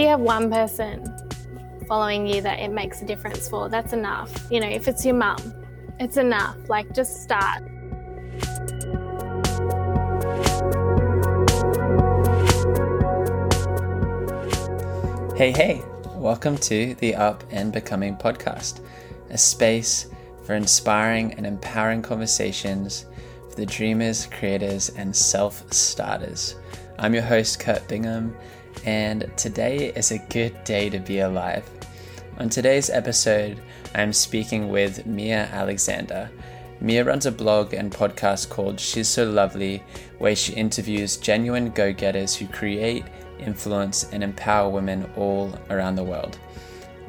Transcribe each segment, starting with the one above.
you have one person following you that it makes a difference for, that's enough. You know, if it's your mum, it's enough. Like, just start. Hey, hey, welcome to the Up and Becoming podcast, a space for inspiring and empowering conversations for the dreamers, creators, and self starters. I'm your host, Kurt Bingham, and today is a good day to be alive. On today's episode, I'm speaking with Mia Alexander. Mia runs a blog and podcast called She's So Lovely, where she interviews genuine go getters who create, influence, and empower women all around the world.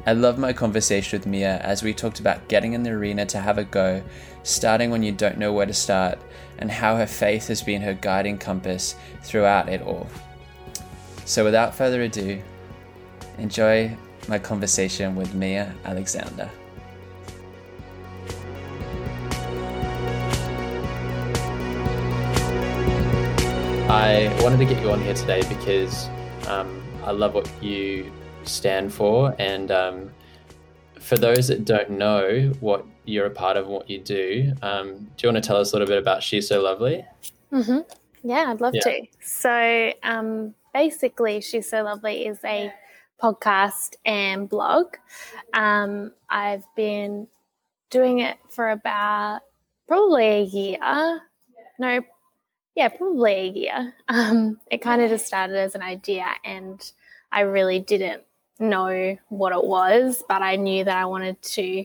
I love my conversation with Mia as we talked about getting in the arena to have a go, starting when you don't know where to start, and how her faith has been her guiding compass throughout it all. So, without further ado, enjoy my conversation with Mia Alexander. I wanted to get you on here today because um, I love what you stand for. And um, for those that don't know what you're a part of and what you do, um, do you want to tell us a little bit about She's So Lovely? Mm-hmm. Yeah, I'd love yeah. to. So um, basically, She's So Lovely is a podcast and blog. Um, I've been doing it for about probably a year. No, yeah, probably a year. Um, it kind of just started as an idea, and I really didn't know what it was, but I knew that I wanted to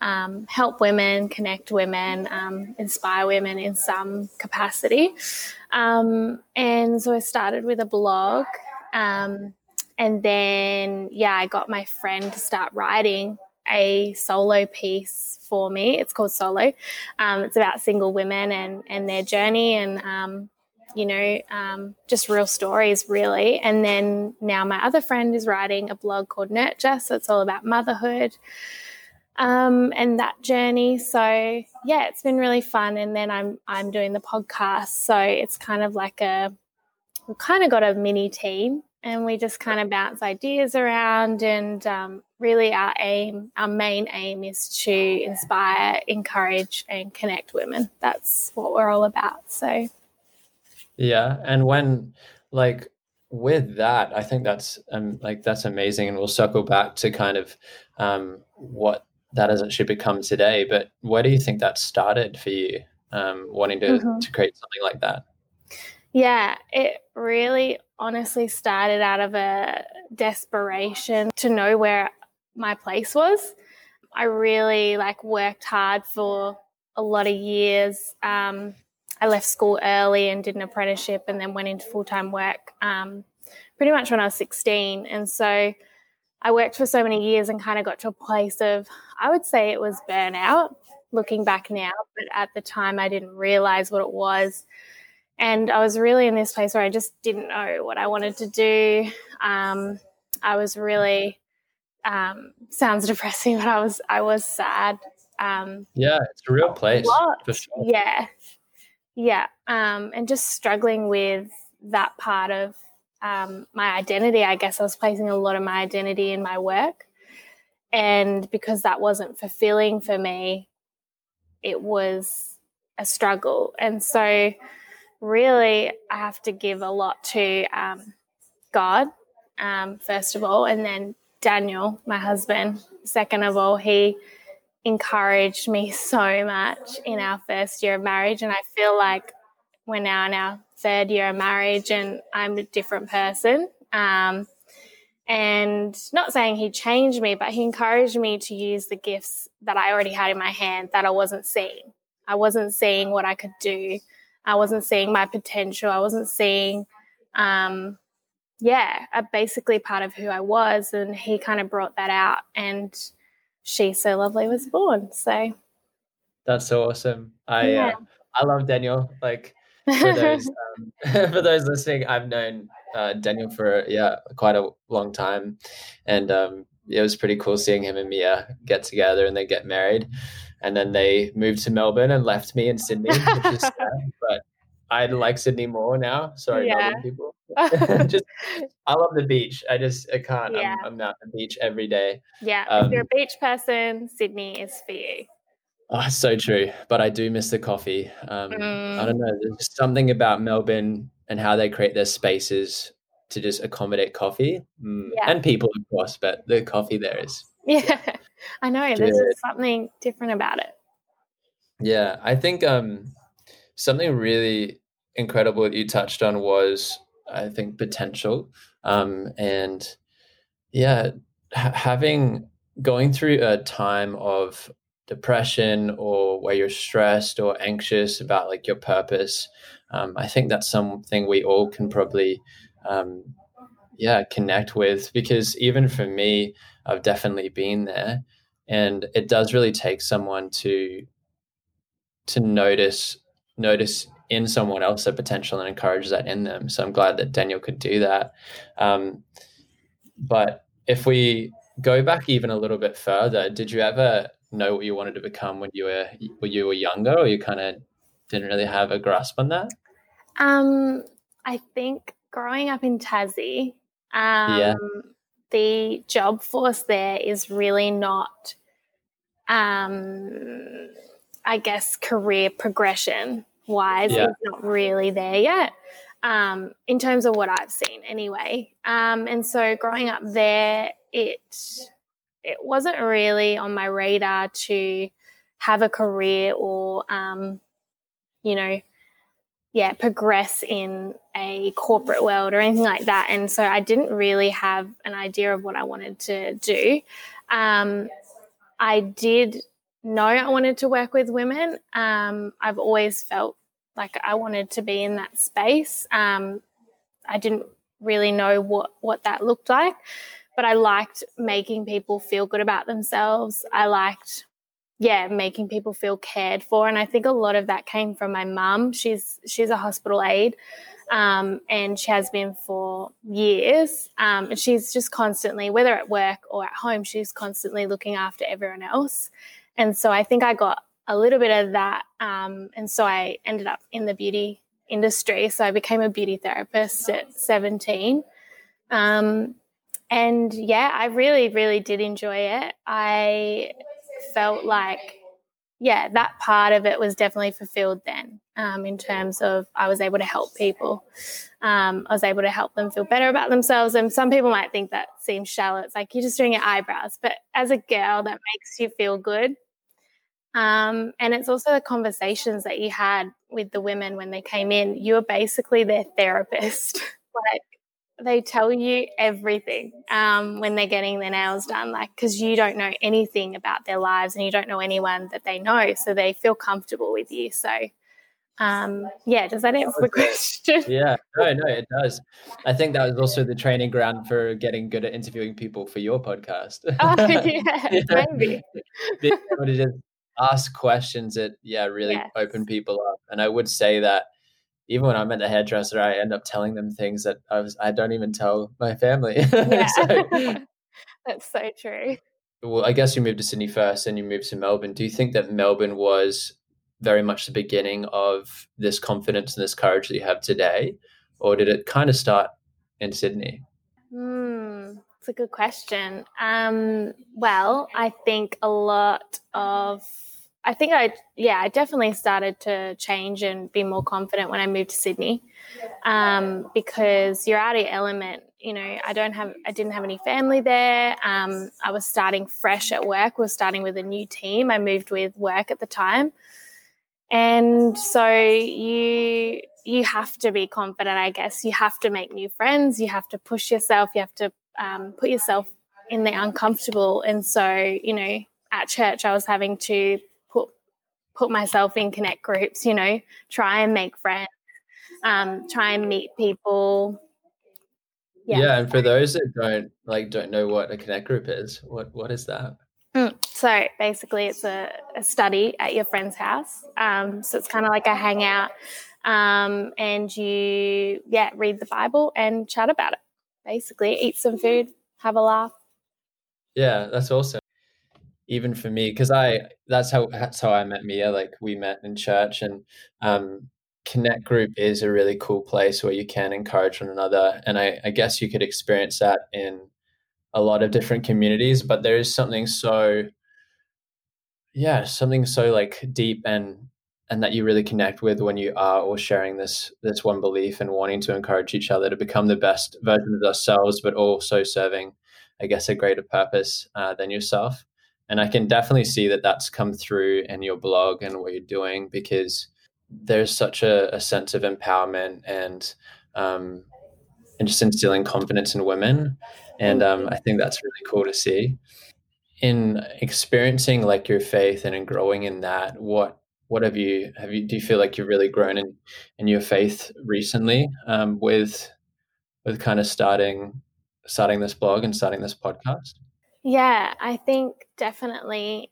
um, help women, connect women, um, inspire women in some capacity. Um, and so I started with a blog. Um, and then, yeah, I got my friend to start writing a solo piece for me. It's called Solo. Um, it's about single women and, and their journey and, um, you know, just real stories, really. And then now my other friend is writing a blog called Nurture. So it's all about motherhood um, and that journey. So yeah, it's been really fun. And then I'm I'm doing the podcast. So it's kind of like a we've kind of got a mini team and we just kind of bounce ideas around and um, really our aim our main aim is to inspire encourage and connect women that's what we're all about so yeah and when like with that i think that's um, like that's amazing and we'll circle back to kind of um, what that has actually become today but where do you think that started for you um, wanting to, mm-hmm. to create something like that yeah it really honestly started out of a desperation to know where my place was. I really like worked hard for a lot of years. Um, I left school early and did an apprenticeship and then went into full time work um, pretty much when I was 16. And so I worked for so many years and kind of got to a place of, I would say it was burnout looking back now, but at the time I didn't realize what it was. And I was really in this place where I just didn't know what I wanted to do. Um, I was really um, sounds depressing, but I was I was sad. Um, yeah, it's a real place. A sure. Yeah, yeah, um, and just struggling with that part of um, my identity. I guess I was placing a lot of my identity in my work, and because that wasn't fulfilling for me, it was a struggle. And so, really, I have to give a lot to um, God um, first of all, and then Daniel, my husband, second of all, he encouraged me so much in our first year of marriage. And I feel like we're now in our third year of marriage and I'm a different person. Um, and not saying he changed me, but he encouraged me to use the gifts that I already had in my hand that I wasn't seeing. I wasn't seeing what I could do. I wasn't seeing my potential. I wasn't seeing um, yeah, a basically part of who I was. And he kind of brought that out. And She's So Lovely was born. So that's so awesome. I, yeah. uh, I love Daniel. Like, for those um, for those listening, I've known uh, Daniel for yeah quite a long time, and um, it was pretty cool seeing him and Mia get together and they get married, and then they moved to Melbourne and left me in Sydney, which is sad. But I like Sydney more now. Sorry, Yeah. Melbourne people. just I love the beach. I just I can't. Yeah. I'm, I'm at the beach every day. Yeah, Um, if you're a beach person, Sydney is for you. Oh, so true. But I do miss the coffee. Um, I Mm. don't know. There's something about Melbourne and how they create their spaces to just accommodate coffee mm, Yeah. and people, of course. But the coffee there is Yeah, I know. There's Good. just something different about it. Yeah, I think um, something really incredible that you touched on was, I think, potential. Um, and yeah, ha- having going through a time of depression or where you're stressed or anxious about like your purpose, um, I think that's something we all can probably, um, yeah, connect with because even for me, I've definitely been there, and it does really take someone to to notice notice in someone else the potential and encourage that in them. So I'm glad that Daniel could do that. Um, but if we go back even a little bit further, did you ever know what you wanted to become when you were when you were younger, or you kind of didn't really have a grasp on that? Um, I think growing up in Tassie, um, Yeah. the job force there is really not, um, I guess, career progression wise, Yeah. it's not really there yet. Um, in terms of what I've seen, anyway. Um, and so growing up there, it it wasn't really on my radar to have a career or, um, you know, yeah, progress in a corporate world or anything like that. And so I didn't really have an idea of what I wanted to do. Um, I did know I wanted to work with women. Um, I've always felt like I wanted to be in that space. Um, I didn't really know what, what that looked like, but I liked making people feel good about themselves. I liked yeah, making people feel cared for. And I think a lot of that came from my mum. She's she's a hospital aide, um, and she has been for years. Um, and she's just constantly, whether at work or at home, she's constantly looking after everyone else. And so I think I got a little bit of that. Um, and so I ended up in the beauty industry. So I became a beauty therapist at 17. Um, and yeah, I really, really did enjoy it. I felt like, yeah, that part of it was definitely fulfilled then um, in terms of I was able to help people. Um, I was able to help them feel better about themselves. And some people might think that seems shallow. It's like you're just doing your eyebrows. But as a girl, that makes you feel good. Um, and it's also the conversations that you had with the women when they came in. You're basically their therapist. like they tell you everything um, when they're getting their nails done, like because you don't know anything about their lives and you don't know anyone that they know, so they feel comfortable with you. So, um, yeah, does that answer the question? Yeah, no, no, it does. I think that was also the training ground for getting good at interviewing people for your podcast. Oh, yeah, maybe. Being able to just ask questions that, yeah, really Yes. open people up. And I would say that even when I'm at the hairdresser, I end up telling them things that I was I don't even tell my family. Yeah, so, that's so true. well, I guess you moved to Sydney first, and you moved to Melbourne. Do you think that Melbourne was very much the beginning of this confidence and this courage that you have today, or did it kind of start in Sydney? Hmm, it's a good question. Um, well, I think a lot of, I think I, yeah, I definitely started to change and be more confident when I moved to Sydney, um, because you're out of your element. You know, I don't have, I didn't have any family there. Um, I was starting fresh at work. We was starting with a new team. I moved with work at the time, and so you you have to be confident i guess you have to make new friends you have to push yourself you have to um, put yourself in the uncomfortable and so you know at church i was having to put myself in connect groups you know try and make friends um, try and meet people Yeah. Yeah. and for those that don't like don't know what a connect group is, what what is that? Mm, So basically, it's a, a study at your friend's house. Um, so it's kind of like a hangout, um, and you yeah read the Bible and chat about it. Basically, eat some food, have a laugh. Yeah, that's awesome. Even for me, because I that's how that's how I met Mia. Like we met in church, and um, Connect Group is a really cool place where you can encourage one another. And I, I guess you could experience that in a lot of different communities, but there is something so, yeah, something so like deep and and that you really connect with when you are all sharing this this one belief and wanting to encourage each other to become the best version of ourselves, but also serving, I guess, a greater purpose uh, than yourself. And I can definitely see that that's come through in your blog and what you're doing because there's such a, a sense of empowerment and um, and just instilling confidence in women. And um, I think that's really cool to see. In experiencing like your faith and in growing in that, what what have you have you do you feel like you've really grown in in your faith recently um, with with kind of starting starting this blog and starting this podcast? Yeah, I think definitely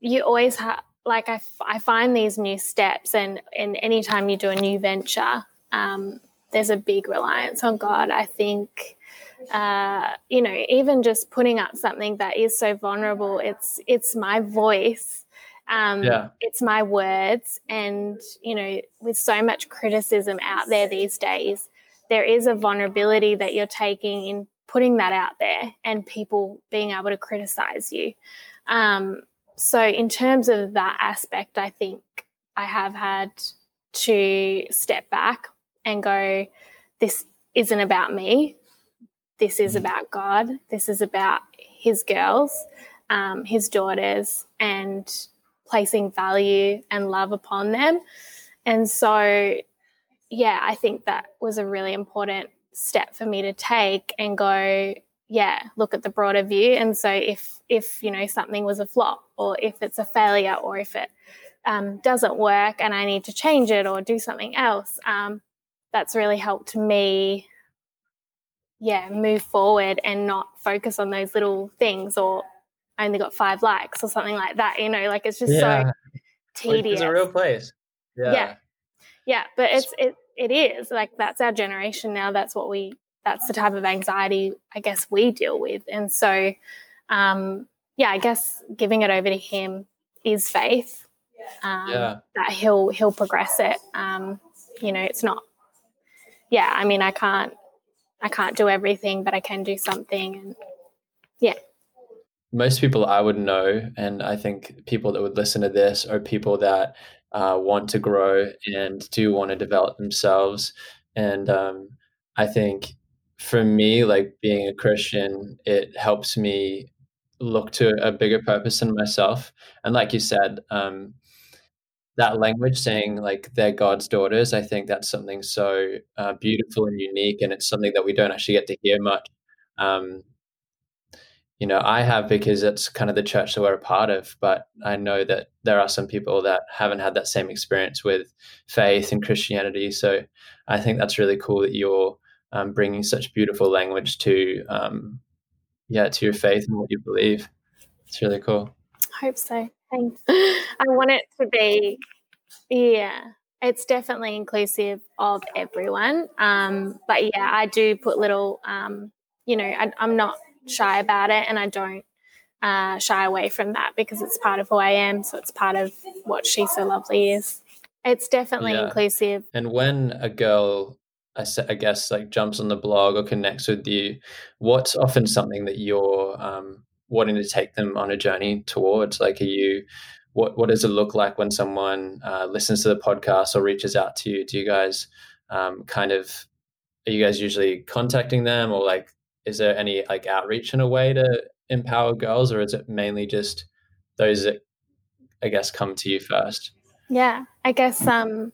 you always have like I, f- I find these new steps and and anytime you do a new venture um, there's a big reliance on god i think uh, you know even just putting up something that is so vulnerable it's it's my voice um, yeah. it's my words and you know with so much criticism out there these days there is a vulnerability that you're taking in putting that out there and people being able to criticize you um, so, in terms of that aspect, I think I have had to step back and go, this isn't about me. This is mm. about God. This is about his girls, um, his daughters, and placing value and love upon them. And so, yeah, I think that was a really important step for me to take and go, yeah, look at the broader view. And so if if you know something was a flop, or if it's a failure, or if it um, doesn't work and I need to change it or do something else, um, that's really helped me, yeah, move forward and not focus on those little things or I only got five likes or something like that. You know, like it's just yeah. so tedious. It's a real place. Yeah. yeah. Yeah, but it's it it is like that's our generation now. That's what we that's the type of anxiety I guess we deal with. And so, um, yeah, I guess giving it over to him is faith. Um, yeah. That he'll he'll progress it. Um, you know, it's not. Yeah, I mean, I can't I can't do everything, but I can do something, and yeah. Most people I would know, and I think people that would listen to this are people that uh, want to grow and do want to develop themselves. And um, I think for me, like being a Christian, it helps me look to a bigger purpose in myself. And like you said, um, that language saying like they're God's daughters, I think that's something so uh, beautiful and unique, and it's something that we don't actually get to hear much. Um, you know, I have because it's kind of the church that we're a part of, but I know that there are some people that haven't had that same experience with faith and Christianity. So I think that's really cool that you're um, bringing such beautiful language to um, yeah to your faith and what you believe. It's really cool. I hope so. Thanks. I want it to be yeah it's definitely inclusive of everyone. Um, but yeah i do put little um, you know I, am not shy about it and i don't uh, shy away from that because it's part of who i am so it's part of what she's so lovely is it's definitely yeah. inclusive and when a girl I guess like jumps on the blog or connects with you, what's often something that you're um, wanting to take them on a journey towards? Like, are you what what does it look like when someone uh, listens to the podcast or reaches out to you? Do you guys um, kind of are you guys usually contacting them or like is there any like outreach in a way to empower girls or is it mainly just those that I guess come to you first? Yeah, I guess um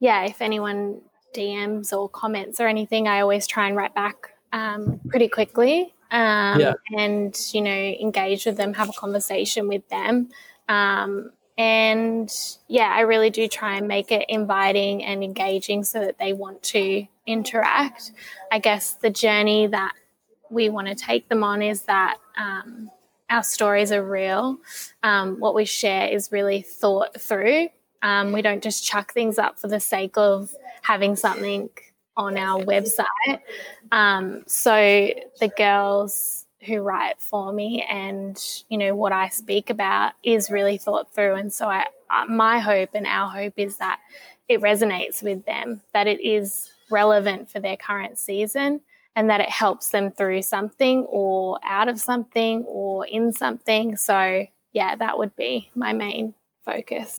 yeah, if anyone DMs or comments or anything, I always try and write back um, pretty quickly um, yeah. and, you know, engage with them, have a conversation with them. Um, and yeah, I really do try and make it inviting and engaging so that they want to interact. I guess the journey that we want to take them on is that um, our stories are real. Um, what we share is really thought through. Um, we don't just chuck things up for the sake of having something on our website. Um, so the girls who write for me and you know what I speak about is really thought through, and so I, uh, my hope and our hope is that it resonates with them, that it is relevant for their current season, and that it helps them through something or out of something or in something. So, yeah, that would be my main focus.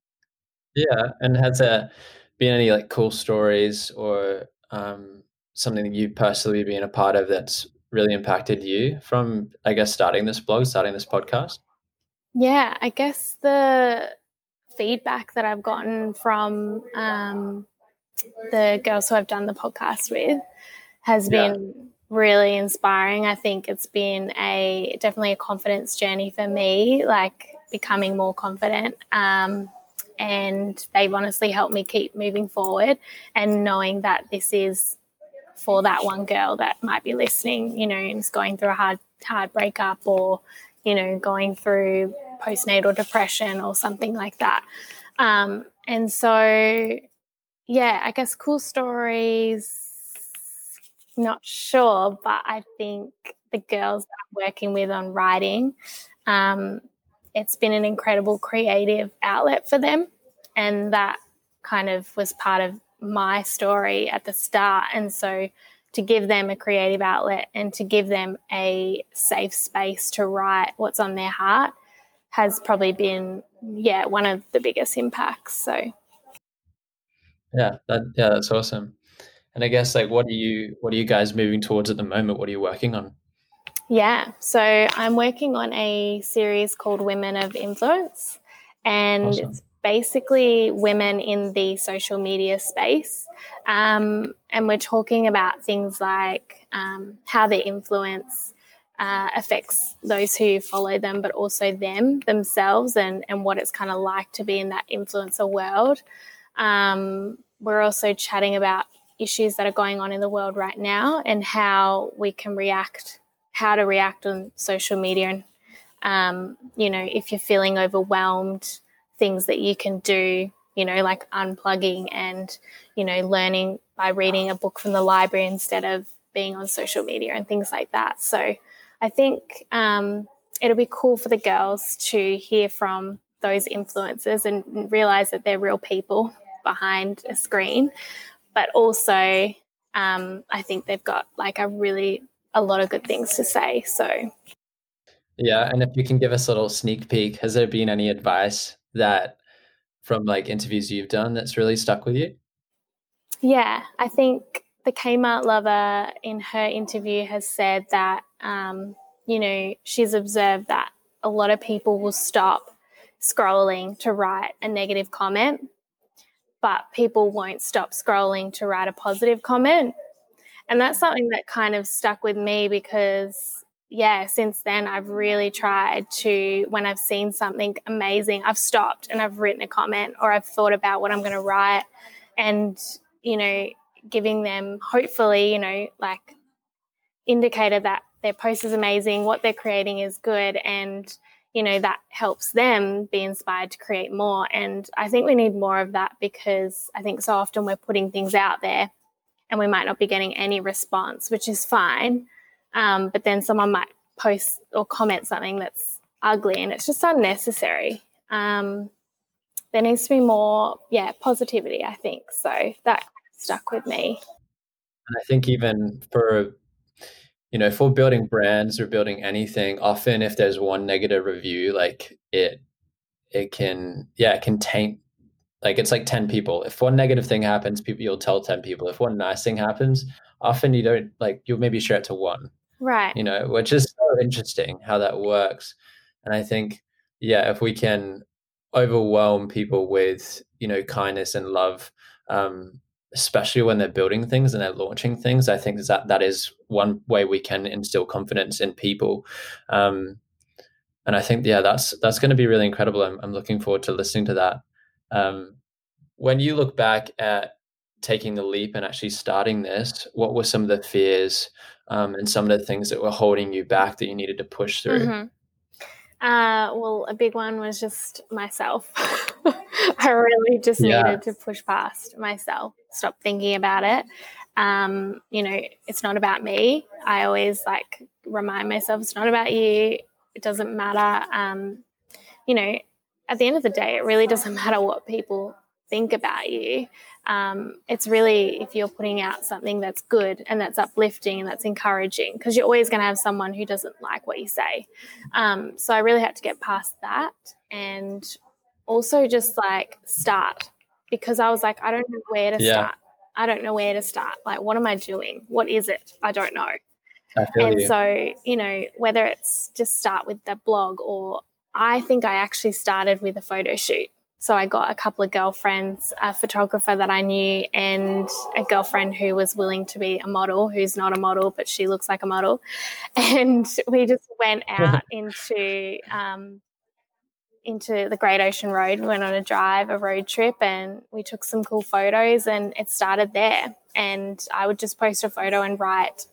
Yeah. And has there been any like cool stories or um, something that you personally been a part of that's really impacted you from, I guess, starting this blog, starting this podcast? Yeah, I guess the feedback that I've gotten from um, the girls who I've done the podcast with has yeah. been really inspiring. I think it's been a definitely a confidence journey for me, like becoming more confident. Um, and they've honestly helped me keep moving forward and knowing that this is for that one girl that might be listening, you know, and is going through a hard hard breakup or, you know, going through postnatal depression or something like that. Um, and so, yeah, I guess cool stories. Not sure, but I think the girls that I'm working with on writing, um, it's been an incredible creative outlet for them. And that kind of was part of my story at the start. And so to give them a creative outlet and to give them a safe space to write what's on their heart has probably been, yeah, one of the biggest impacts. So, yeah, that, yeah, that's awesome. And I guess like, what are you, what are you guys moving towards at the moment? What are you working on? Yeah, so I'm working on a series called Women of Influence, and awesome. it's basically women in the social media space. Um, and we're talking about things like um, how their influence uh, affects those who follow them, but also them themselves and, and what it's kind of like to be in that influencer world. Um, we're also chatting about issues that are going on in the world right now and how we can react, how to react on social media. And, um, you know, if you're feeling overwhelmed, things that you can do, you know, like unplugging and, you know, learning by reading a book from the library instead of being on social media and things like that. So I think um, it'll be cool for the girls to hear from those influencers and realize that they're real people behind a screen. But also, um, I think they've got like a really a lot of good things to say. So, yeah, and if you can give us a little sneak peek, has there been any advice that from like interviews you've done that's really stuck with you? Yeah, I think the Kmart lover in her interview has said that, um, you know, she's observed that a lot of people will stop scrolling to write a negative comment, but people won't stop scrolling to write a positive comment. And that's mm. something that kind of stuck with me because yeah, since then, I've really tried to, when I've seen something amazing, I've stopped and I've written a comment or I've thought about what I'm going to write and, you know, giving them hopefully, you know, like indicator that their post is amazing, what they're creating is good, and, you know, that helps them be inspired to create more. And I think we need more of that because I think so often we're putting things out there and we might not be getting any response, which is fine um, but then someone might post or comment something that's ugly and it's just unnecessary. Um, there needs to be more, yeah, positivity, I think. So that stuck with me. And I think even for, you know, if we're building brands or building anything, often if there's one negative review, like it, it can, yeah, it can taint like it's like 10 people. If one negative thing happens people you'll tell 10 people. If one nice thing happens often you don't like you'll maybe share it to one right. you know which is so interesting how that works. And i think yeah if we can overwhelm people with you know kindness and love um, especially when they're building things and they're launching things i think that that is one way we can instill confidence in people um, and i think yeah that's that's going to be really incredible I'm, I'm looking forward to listening to that um, when you look back at taking the leap and actually starting this what were some of the fears um, and some of the things that were holding you back that you needed to push through? Mm-hmm. Uh, well, a big one was just myself. I really just yeah. needed to push past myself, stop thinking about it. Um, you know, it's not about me. I always like remind myself it's not about you. It doesn't matter. Um, you know, at the end of the day, it really doesn't matter what people think about you. Um, it's really if you're putting out something that's good and that's uplifting and that's encouraging, because you're always going to have someone who doesn't like what you say. Um, so I really had to get past that and also just like start because I was like, I don't know where to yeah. start. I don't know where to start. Like, what am I doing? What is it? I don't know. and you. so, you know, whether it's just start with the blog or I think I actually started with a photo shoot. So I got a couple of girlfriends, a photographer that I knew, and a girlfriend who was willing to be a model, who's not a model, but she looks like a model. And we just went out into um, into the Great Ocean Road. We went on a drive, a road trip, and we took some cool photos. And it started there. And I would just post a photo and write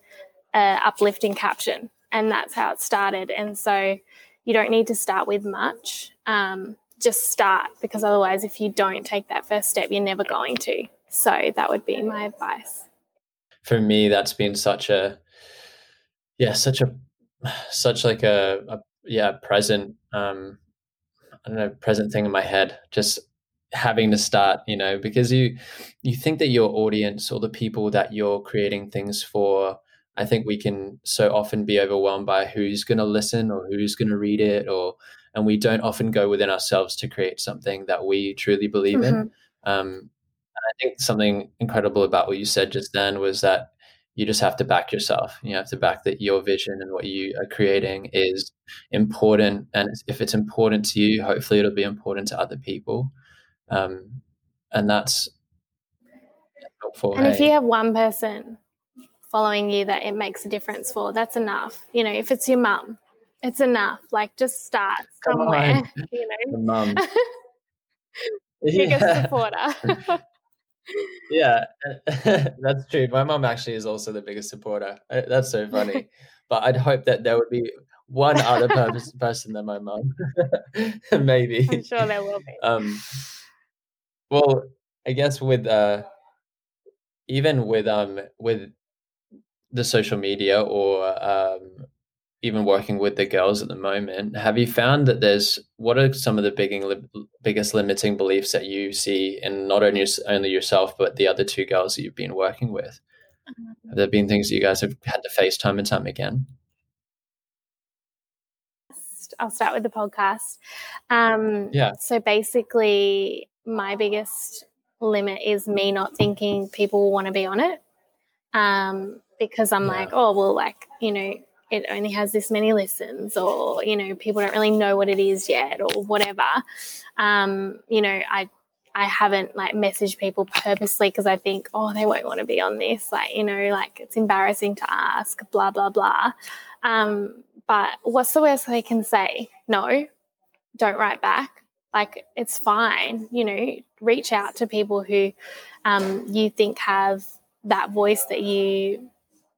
a uplifting caption, and that's how it started. And so you don't need to start with much. Um, just start because otherwise, if you don't take that first step, you're never going to. So that would be my advice. For me, that's been such a yeah, such a such like a, a yeah present um I don't know present thing in my head. Just having to start, you know, because you you think that your audience or the people that you're creating things for I think we can so often be overwhelmed by who's going to listen or who's going to read it, or and we don't often go within ourselves to create something that we truly believe mm-hmm. in. Um, I think something incredible about what you said just then was that you just have to back yourself. You have to back that your vision and what you are creating is important, and if it's important to you, hopefully it'll be important to other people. Um, and that's helpful. And hey. if you have one person following you that it makes a difference for, that's enough. You know, if it's your mum, it's enough. Like just start somewhere, you know. The mum. Biggest supporter. yeah, that's true. My mom actually is also the biggest supporter. Uh, that's so funny. but I'd hope that there would be one other person than my mom. Maybe. I'm sure there will be. Um, well, I guess with uh, even with um with the social media or um, even working with the girls at the moment, have you found that there's what are some of the big, biggest limiting beliefs that you see in not only only yourself but the other two girls that you've been working with? Have there been things that you guys have had to face time and time again? I'll start with the podcast. Um, yeah. So basically, my biggest limit is me not thinking people want to be on it. Um, because I'm yeah. like, oh, well, like, you know, it only has this many listens or, you know, people don't really know what it is yet or whatever. Um, you know, I, I haven't like messaged people purposely because I think, oh, they won't want to be on this. Like, you know, like it's embarrassing to ask, blah, blah, blah. Um, but what's the worst they can say? No, don't write back. Like, it's fine. You know, reach out to people who um, you think have that voice that you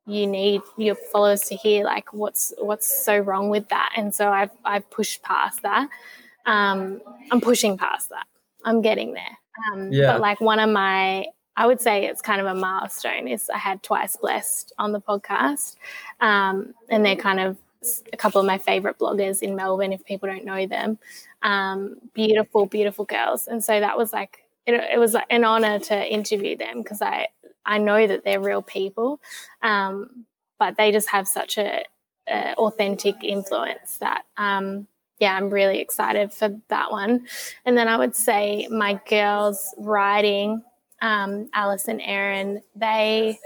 you need your followers to hear like what's what's so wrong with that. And so i've i've pushed past that. Um i'm pushing past that. I'm getting there. Um yeah. but like one of my i would say it's kind of a milestone is i had twice blessed on the podcast. Um and they're kind of a couple of my favorite bloggers in melbourne if people don't know them. Um beautiful beautiful girls. And so that was like it, it was an honor to interview them because i I know that they're real people, um, but they just have such a, a authentic influence that um, yeah, I'm really excited for that one. And then I would say my girls writing, um, Alice and Erin, they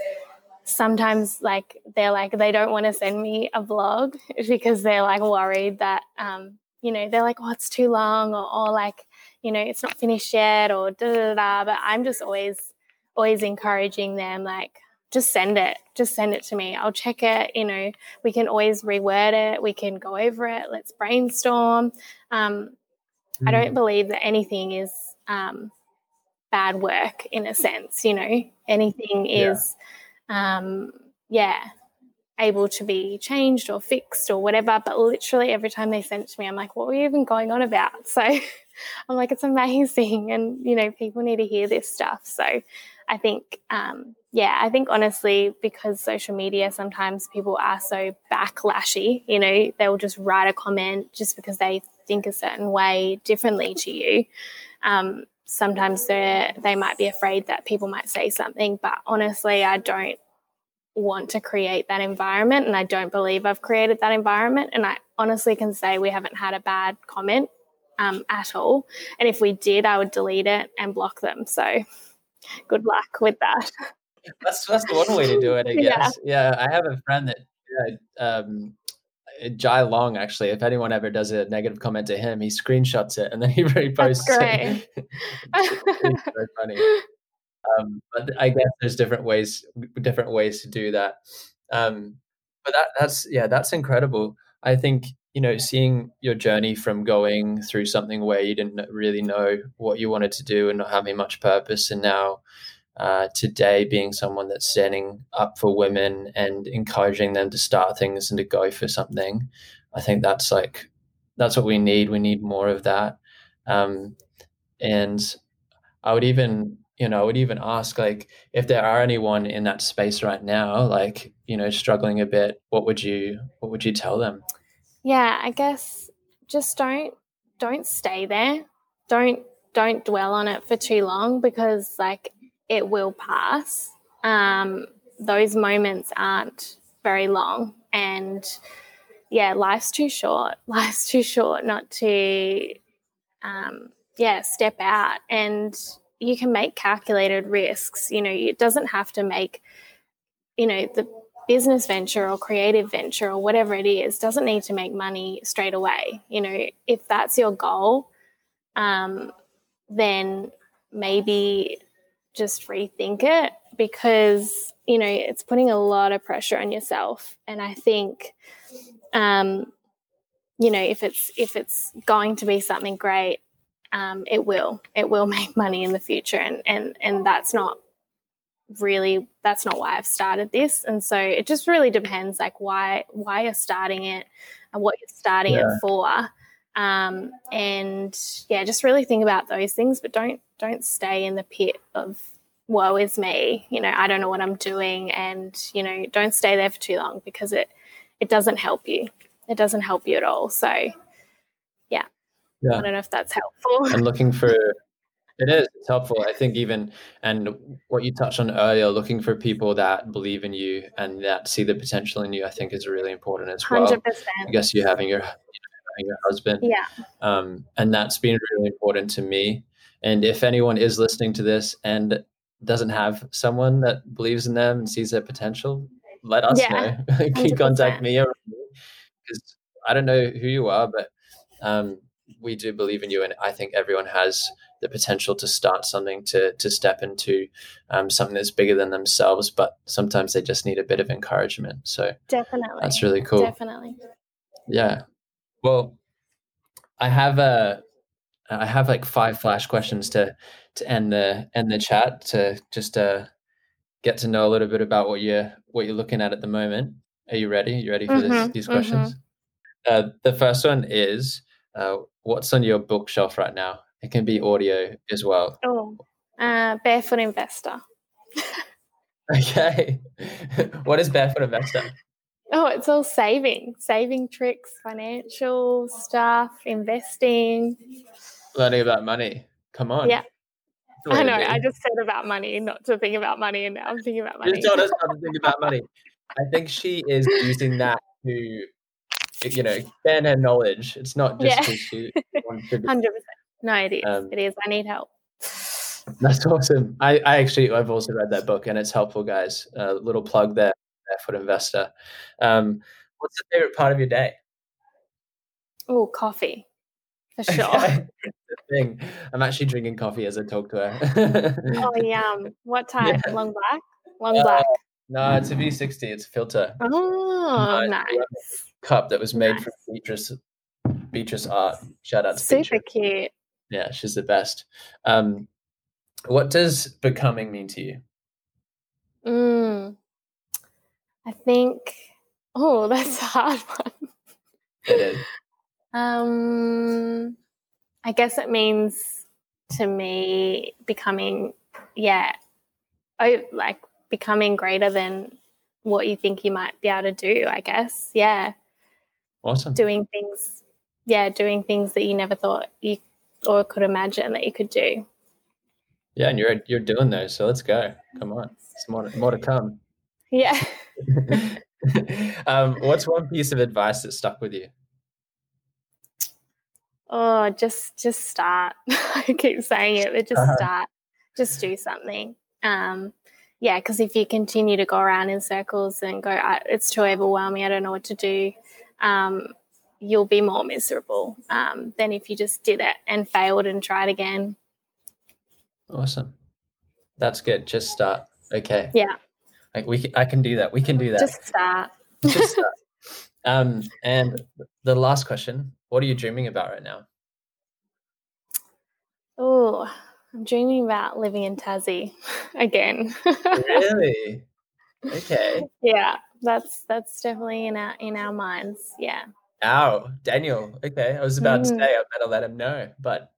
sometimes like they're like they don't want to send me a blog because they're like worried that um, you know they're like oh it's too long or, or like you know it's not finished yet or da da da. But I'm just always always encouraging them like just send it just send it to me i'll check it you know we can always reword it we can go over it let's brainstorm um, mm. i don't mm. believe that anything is um, bad work in a sense you know anything is yeah. Um, yeah able to be changed or fixed or whatever but literally every time they send it to me i'm like what were you even going on about so i'm like it's amazing and you know people need to hear this stuff so I think, um, yeah, I think honestly, because social media, sometimes people are so backlashy, you know, they'll just write a comment just because they think a certain way differently to you. Um, sometimes they they might be afraid that people might say something, but honestly, I don't want to create that environment and I don't believe I've created that environment and I honestly can say we haven't had a bad comment um, at all and if we did I would delete it and block them so good luck with that. That's that's one way to do it I guess. Yeah, yeah I have a friend that um, Jai Long actually if anyone ever does a negative comment to him he screenshots it and then he reposts it. It's very funny. Um, but I guess there's different ways different ways to do that. Um, but that, that's yeah, that's incredible. I think you know seeing your journey from going through something where you didn't really know what you wanted to do and not having much purpose, and now uh, today being someone that's standing up for women and encouraging them to start things and to go for something. I think that's like that's what we need. We need more of that. Um, and I would even you know, I would even ask like if there are anyone in that space right now, like, you know, struggling a bit, what would you what would you tell them? Yeah, I guess just don't don't stay there. Don't don't dwell on it for too long because like it will pass. Um, those moments aren't very long and yeah, life's too short. Life's too short not to um, yeah, step out and you can make calculated risks. You know, it doesn't have to make, you know, the business venture or creative venture or whatever it is doesn't need to make money straight away. You know, if that's your goal, um, then maybe just rethink it because you know it's putting a lot of pressure on yourself and i think um you know if it's if it's going to be something great um, it will it will make money in the future and and and that's not really that's not why I've started this and so it just really depends like why why you're starting it and what you're starting yeah. it for um, and yeah just really think about those things but don't don't stay in the pit of woe is me you know I don't know what I'm doing and you know don't stay there for too long because it it doesn't help you it doesn't help you at all so yeah. yeah. I don't know if that's helpful. and looking for it is it's helpful i think even and what you touched on earlier looking for people that believe in you and that see the potential in you i think is really important as well. 100%. i guess you having your you know, having your husband. Yeah. Um, and that's been really important to me. And if anyone is listening to this and doesn't have someone that believes in them and sees their potential let us yeah, know. Can contact me because i don't know who you are but um, we do believe in you, and I think everyone has the potential to start something, to to step into um, something that's bigger than themselves. But sometimes they just need a bit of encouragement. So definitely, that's really cool. Definitely, yeah. Well, I have a, I have like five flash questions to to end the end the chat to just uh get to know a little bit about what you're what you're looking at at the moment. Are you ready? You ready for mm-hmm, this, these questions? Mm-hmm. Uh, the first one is uh, what's on your bookshelf right now? It can be audio as well. Oh, uh, Barefoot Investor. okay. what is Barefoot Investor? Oh, it's all saving, saving tricks, financial stuff, investing. Learning about money. Come on. Yeah. I know. I just said about money, not to think about money, and now I'm thinking about money. You told us not to think about money. I think she is using that to you know, expand her knowledge. It's not just yeah. she Hundred percent. No, it is. Um, it is. I need help. That's awesome. I, I actually I've also read that book and it's helpful, guys. A uh, little plug there, Barefoot Investor. Um, what's the favorite part of your day? Oh, coffee, for sure. thing. I'm actually drinking coffee as I talk to her. oh, yum! What type? Yeah. Long black. Long uh, black. No, it's a V60. It's a filter. Oh, uh, nice cup that was made nice. from Beatrice Beatrice art. Shout out to super Beatrice. cute. Yeah, she's the best. Um, what does becoming mean to you? Mm, I think. Oh, that's a hard one. It is. Um, I guess it means to me becoming, yeah, oh, like becoming greater than what you think you might be able to do. I guess, yeah. Awesome. Doing things, yeah, doing things that you never thought you or could imagine that you could do. Yeah, and you're you're doing those, so let's go. Come on, some more more to come. Yeah. um, what's one piece of advice that stuck with you? Oh, just just start. I keep saying it, but just uh-huh. start. Just do something. Um, yeah, because if you continue to go around in circles and go, it's too overwhelming. I don't know what to do. Um, you'll be more miserable um, than if you just did it and failed and tried again. Awesome. That's good. Just start. Okay. Yeah. Like we, I can do that. We can do that. Just start. Just start. um, and the last question: What are you dreaming about right now? Oh, I'm dreaming about living in Tassie again. really? Okay. Yeah, that's that's definitely in our in our minds. Yeah. Ow, Daniel. Okay, I was about mm. to say I better let him know, but.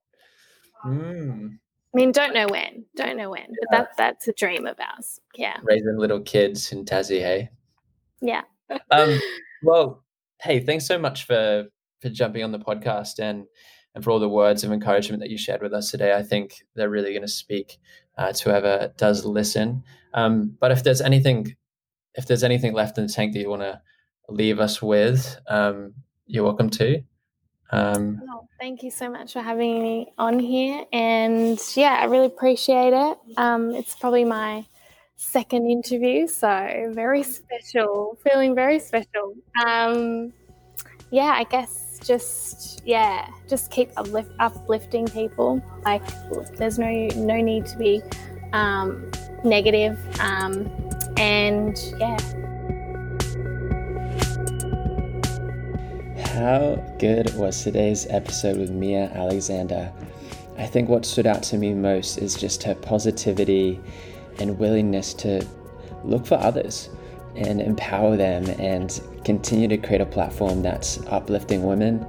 Mm. I mean, don't know when, don't know when, but that that's a dream of ours. Yeah, raising little kids in Tassie, hey. Yeah. um. Well, hey, thanks so much for for jumping on the podcast and and for all the words of encouragement that you shared with us today. I think they're really going to speak uh, to whoever does listen. Um, but if there's anything, if there's anything left in the tank that you want to leave us with, um, you're welcome to. Um, oh, thank you so much for having me on here. And yeah, I really appreciate it. Um, it's probably my second interview, so very special, feeling very special. Um, yeah, I guess just yeah, just keep uplift, uplifting people. Like there's no no need to be um, negative, um, and yeah. How good was today's episode with Mia Alexander? I think what stood out to me most is just her positivity and willingness to look for others and empower them and continue to create a platform that's uplifting women.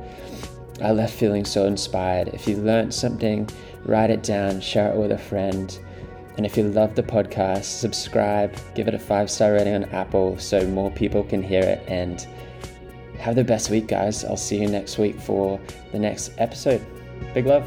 I left feeling so inspired. If you learned something, write it down, share it with a friend. And if you love the podcast, subscribe, give it a five star rating on Apple so more people can hear it and have the best week, guys. I'll see you next week for the next episode. Big love.